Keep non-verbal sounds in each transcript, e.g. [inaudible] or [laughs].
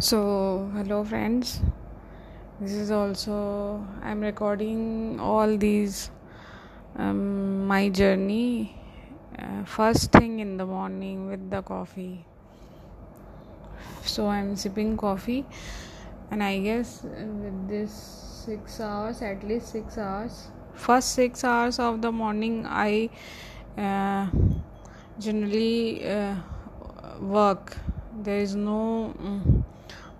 so hello friends. This is also i'm recording all these um, my journey uh, first thing in the morning with the coffee. So i'm sipping coffee and i guess with this 6 hours at least 6 hours first 6 hours of the morning i uh, generally uh, work. There is no um,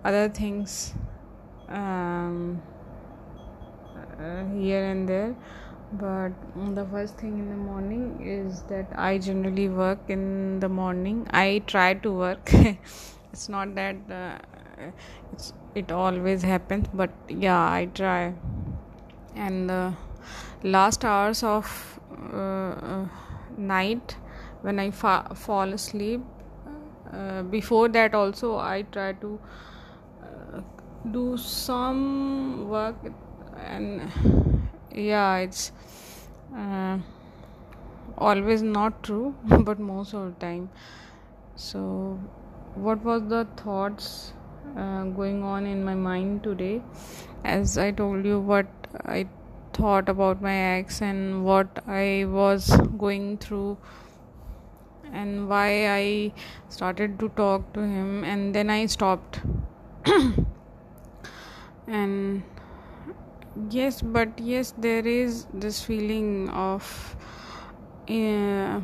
other things um, uh, here and there. But the first thing in the morning is that i generally work in the morning. I try to work. [laughs] It's not that uh, it's it always happens but yeah i try. And the last hours of uh, uh night when i fa- fall asleep uh, before that also i try to do some work and yeah it's uh, always not true [laughs] but most of the time. So what was the thoughts uh, going on in my mind today? As i told you what i thought about my ex and what i was going through and why i started to talk to him and then i stopped [clears throat] and yes but yes there is this feeling of uh,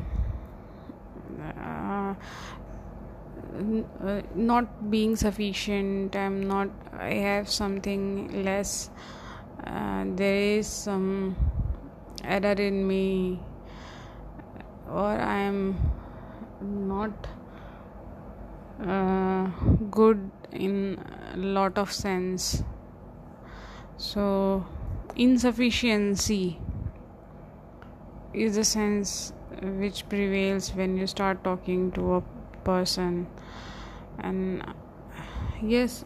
uh, not being sufficient. I'm not i have something less. Uh, there is some error in me. Or i am not uh, good in a lot of sense so, insufficiency is the sense which prevails when you start talking to a person. And yes,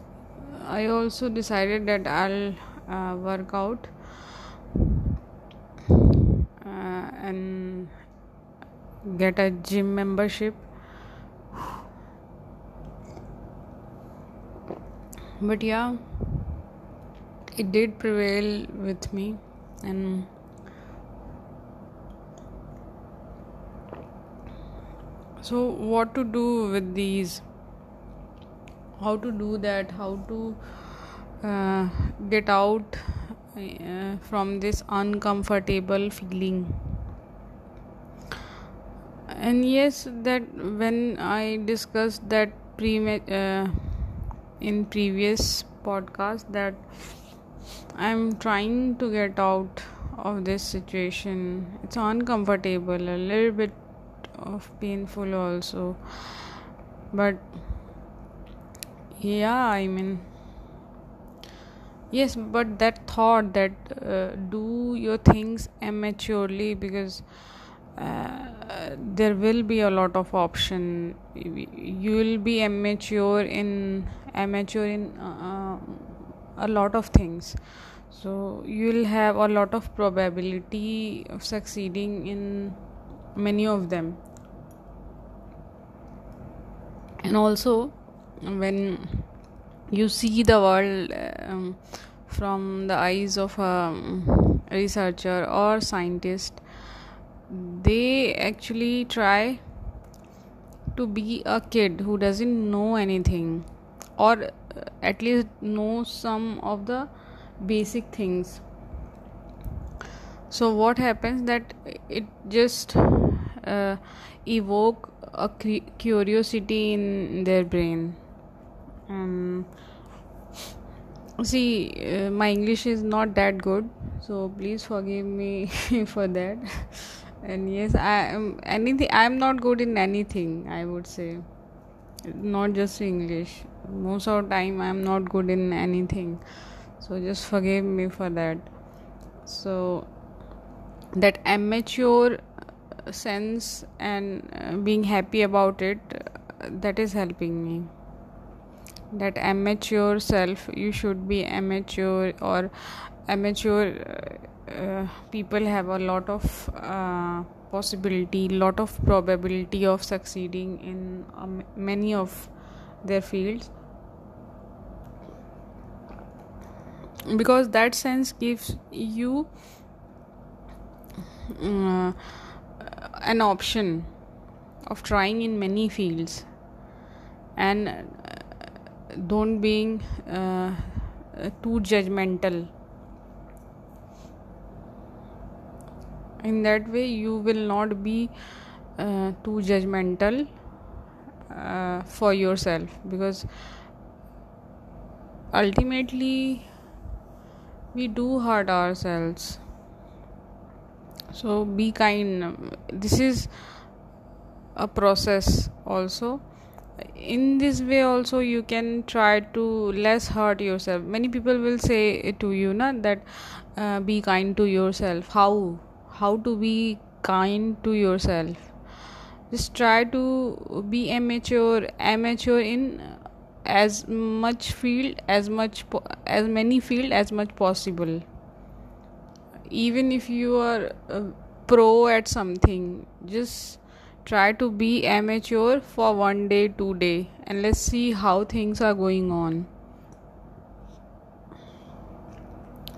I also decided that I'll uh, work out uh, and get a gym membership. But yeah it did prevail with me and so what to do with these? How to do that? How to uh, get out uh, from this uncomfortable feeling? And yes that when i discussed that pre uh, in previous podcast that I'm trying to get out of this situation. It's uncomfortable, a little bit of painful also. But yeah, I mean, yes, but that thought that uh, do your things immaturely because uh, there will be a lot of option. You will be immature in amateur in. Uh, a lot of things. So you'll have a lot of probability of succeeding in many of them. And also when you see the world um, from the eyes of a researcher or scientist they actually try to be a kid who doesn't know anything or at least know some of the basic things. So what happens that it just uh, evoke a curiosity in their brain. Um, see uh, my english is not that good so please forgive me [laughs] for that. And yes i am anything i am not good in anything i would say. Not just english most of the time i'm not good in anything. So just forgive me for that. So that amateur sense and uh, being happy about it uh, that is helping me. That amateur self you should be amateur or amateur uh, uh, people have a lot of uh, possibility lot of probability of succeeding in um, many of their fields because that sense gives you uh, an option of trying in many fields. And uh, don't being uh, too judgmental. In that way you will not be uh, too judgmental uh, for yourself. Because ultimately we do hurt ourselves. So be kind. This is a process also. In this way also you can try to less hurt yourself. Many people will say to you na that uh, be kind to yourself. How? How to be kind to yourself? Just try to be amateur amateur in as much field as much po- as many field as much possible. Even if you are a pro at something just try to be amateur for one day two day and let's see how things are going on.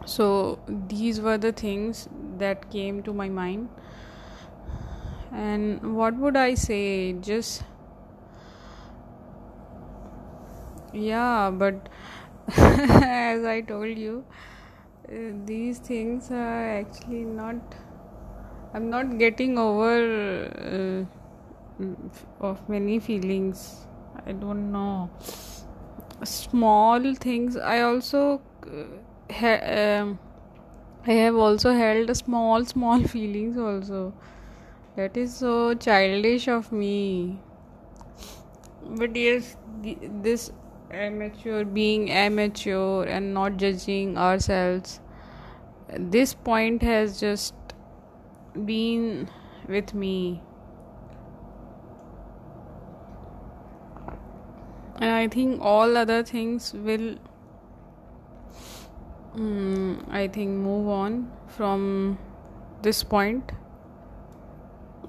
So these were the things that came to my mind. And what would i say? Just yeah but [laughs] as i told you uh, these things are actually not i'm not getting over uh, of many feelings. I don't know. Small things i also uh, ha- um, i have also held small small feelings also. That is so childish of me. But yes this amateur being amateur and not judging ourselves. This point has just been with me. And i think all other things will um, i think move on from this point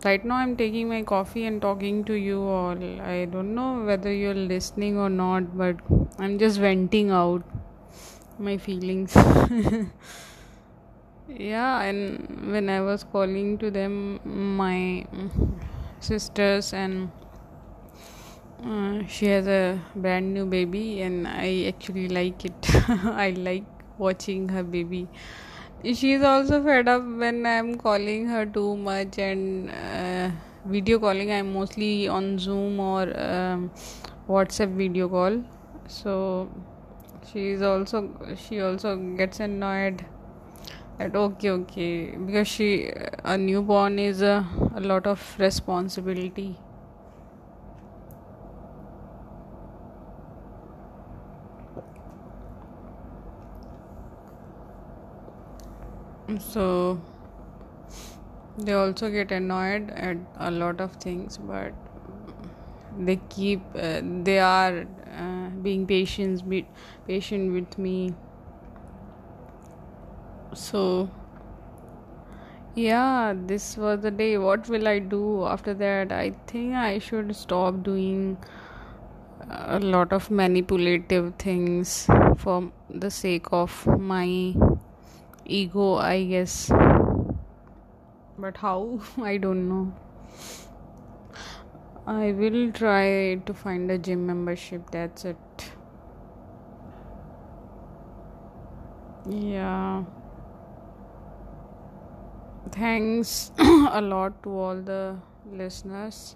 right now i'm taking my coffee and talking to you all. I don't know whether you're listening or not but i'm just venting out my feelings. [laughs] Yeah and when i was calling to them my sisters and uh, she has a brand new baby and i actually like it. [laughs] I like watching her baby she's also fed up when i'm calling her too much and uh, video calling. I'm mostly on zoom or um, whatsapp video call. So she's also she also gets annoyed at okay okay because she a newborn is a, a lot of responsibility so they also get annoyed at a lot of things but they keep uh, they are uh, being patient be patient with me. So yeah this was the day. What will i do after that? I think i should stop doing a lot of manipulative things for the sake of my ego i guess. But how? [laughs] I don't know. I will try to find a gym membership that's it. Yeah. Thanks [coughs] a lot to all the listeners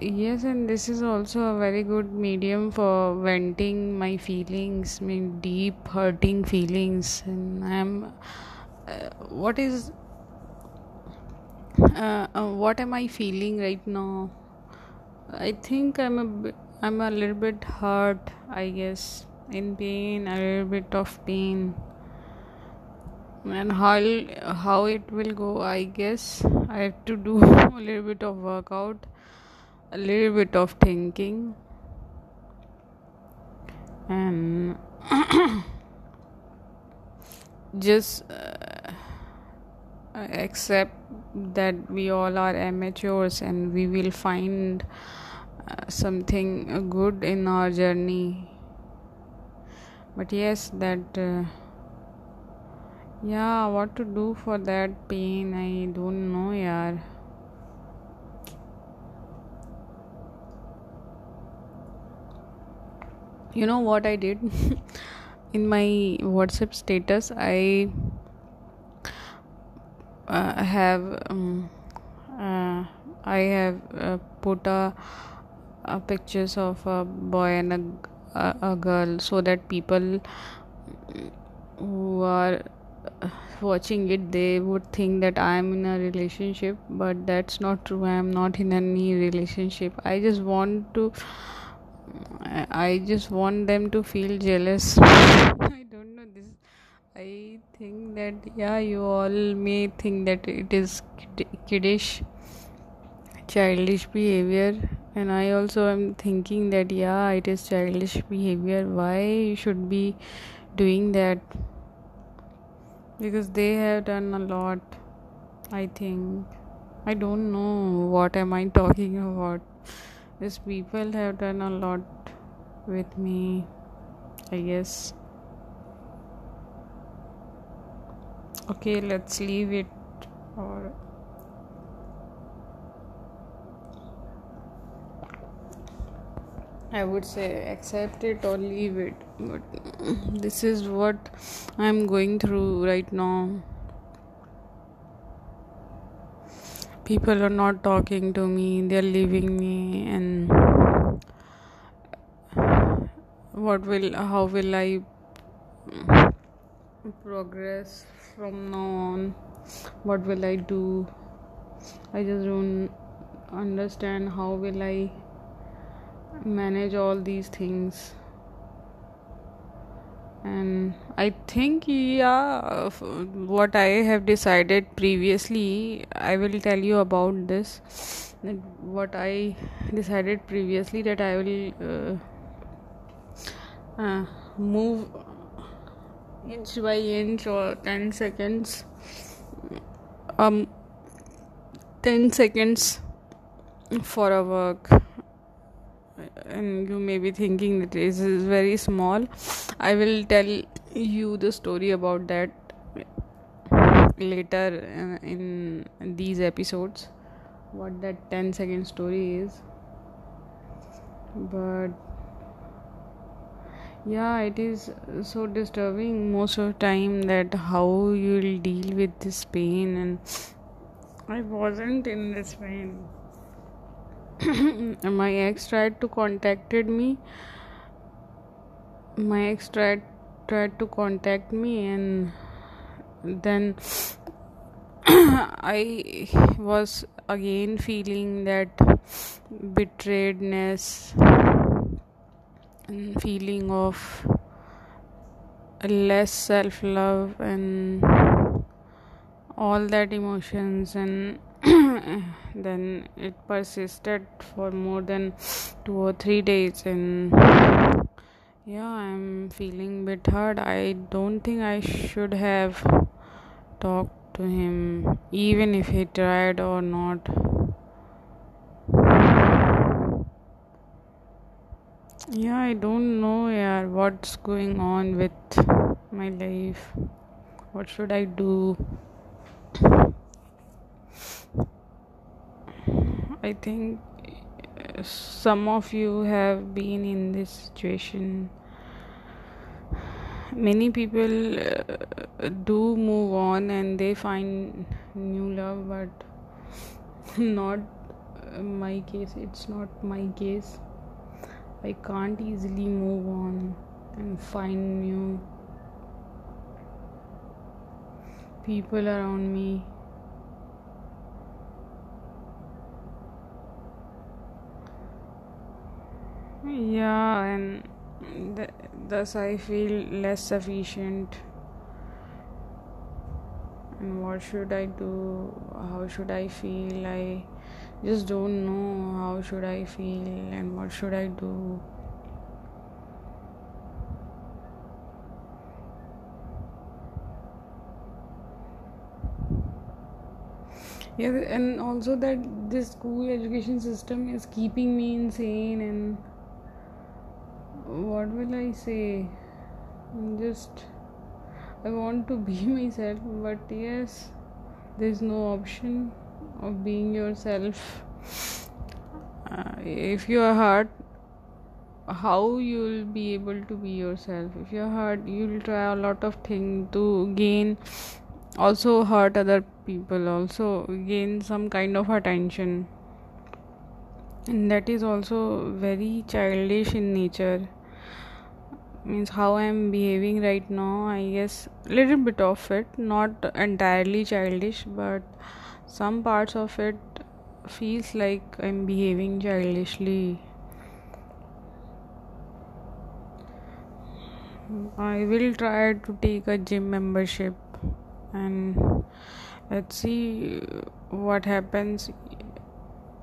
yes and this is also a very good medium for venting my feelings mean deep hurting feelings. And i'm uh, what is uh, uh, what am i feeling right now? I think i'm a i'm a little bit hurt i guess in pain a little bit of pain. And how how it will go i guess. I have to do [laughs] a little bit of workout a little bit of thinking. And [coughs] just uh, accept that we all are amateurs and we will find uh, something good in our journey. But yes that uh, yeah what to do for that pain i don't know yaar you know what i did? [laughs] In my whatsapp status i uh, have um, uh, i have uh, put a, a, pictures of a boy and a, a, a girl so that people who are watching it they would think that i am in a relationship but that's not true. I am not in any relationship. I just want to I just want them to feel jealous. [laughs] I don't know this. I think that yeah, you all may think that it is kiddish, childish behavior, and I also am thinking that yeah, it is childish behavior. Why you should be doing that? Because they have done a lot. I think. I don't know what am I talking [laughs] about these people have done a lot with me i guess okay let's leave it or I would say accept it or leave it, but this is what I'm going through right now. people are not talking to me they're leaving me and what will how will i progress from now on? What will i do? I just don't understand how will i manage all these things. And i think yeah what i have decided previously i will tell you about this. What i decided previously that i will uh, move inch by inch or 10 seconds. Um 10 seconds for a work. And you may be thinking that this is very small. I will tell you the story about that later in these episodes what that 10 second story is. But yeah it is so disturbing most of the time that how you will deal with this pain and i wasn't in this pain. [coughs] My ex tried to contacted me. My ex tried tried to contact me and then [coughs] i was again feeling that betrayedness and feeling of less self love and all that emotions and [coughs] then it persisted for more than two or three days and yeah i'm feeling bit hurt i don't think i should have talked to him even if he tried or not yeah i don't know yeah what's going on with my life what should i do I think uh, some of you have been in this situation. Many people uh, do move on and they find new love, but [laughs] not my case. It's not my case. I can't easily move on and find new people around me. Yeah and th- thus i feel less sufficient. And what should i do? How should i feel? I just don't know how should i feel and what should i do yeah and also that this school education system is keeping me insane and what will I say? just I want to be [laughs] myself, but yes, there's no option of being yourself. Uh, if you are hurt, how you'll be able to be yourself? If you're hurt, you'll try a lot of things to gain, also hurt other people, also gain some kind of attention, and that is also very childish in nature means how i am behaving right now i guess little bit of it not entirely childish but some parts of it feels like i'm behaving childishly. I will try to take a gym membership and let's see what happens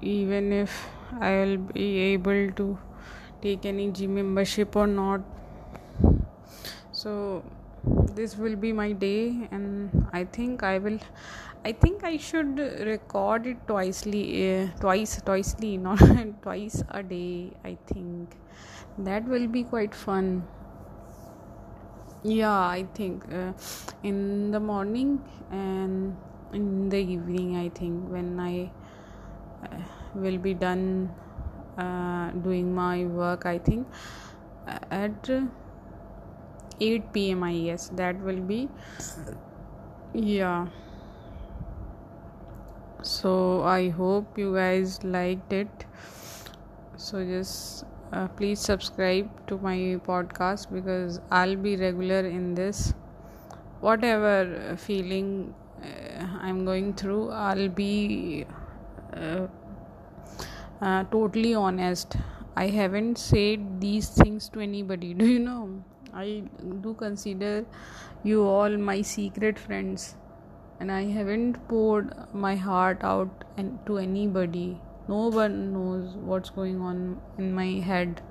even if i'll be able to take any gym membership or not. So this will be my day and i think i will i think i should record it twicely uh, twice twicely [laughs] not twice a day i think. That will be quite fun. Yeah i think uh, in the morning and in the evening i think when i uh, will be done uh, doing my work i think at 8 pm i that will be yeah. So i hope you guys liked it. So just uh, please subscribe to my podcast because i'll be regular in this. Whatever feeling uh, i'm going through i'll be uh, uh, totally honest. I haven't said these things to anybody. [laughs] Do you know I do consider you all my secret friends and I haven't poured my heart out to anybody. No one knows what's going on in my head.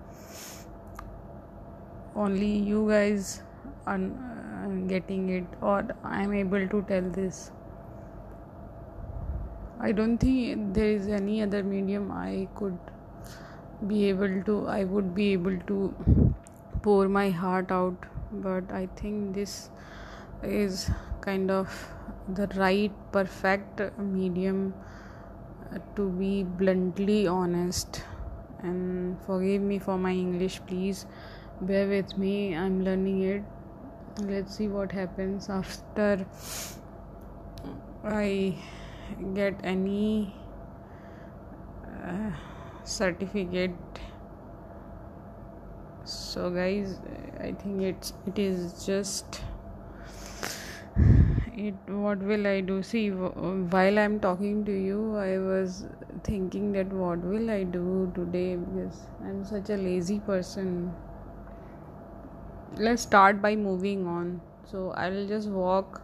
Only you guys are uh, getting it, or I'm able to tell this. I don't think there is any other medium I could be able to, I would be able to pour my heart out but i think this is kind of the right perfect medium to be bluntly honest. And forgive me for my english please. Bear with me i'm learning it. Let's see what happens after i get any uh, certificate so guys i think it's it is just it what will i do? See while i'm talking to you i was thinking that what will i do today? Because i'm such a lazy person. Let's start by moving on. So i'll just walk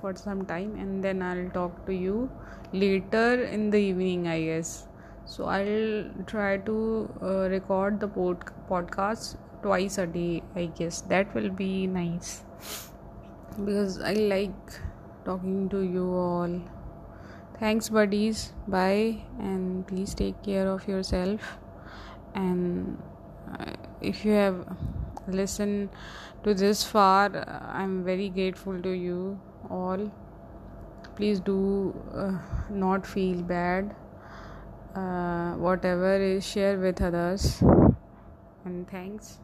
for some time and then i'll talk to you later in the evening i guess. So i'll try to uh, record the pod- podcast twice a day i guess. That will be nice. Because i like talking to you all. Thanks buddies. Bye. And please take care of yourself. And uh, if you have listened to this far i'm very grateful to you all. Please do uh, not feel bad. Uh, whatever is share with others. And thanks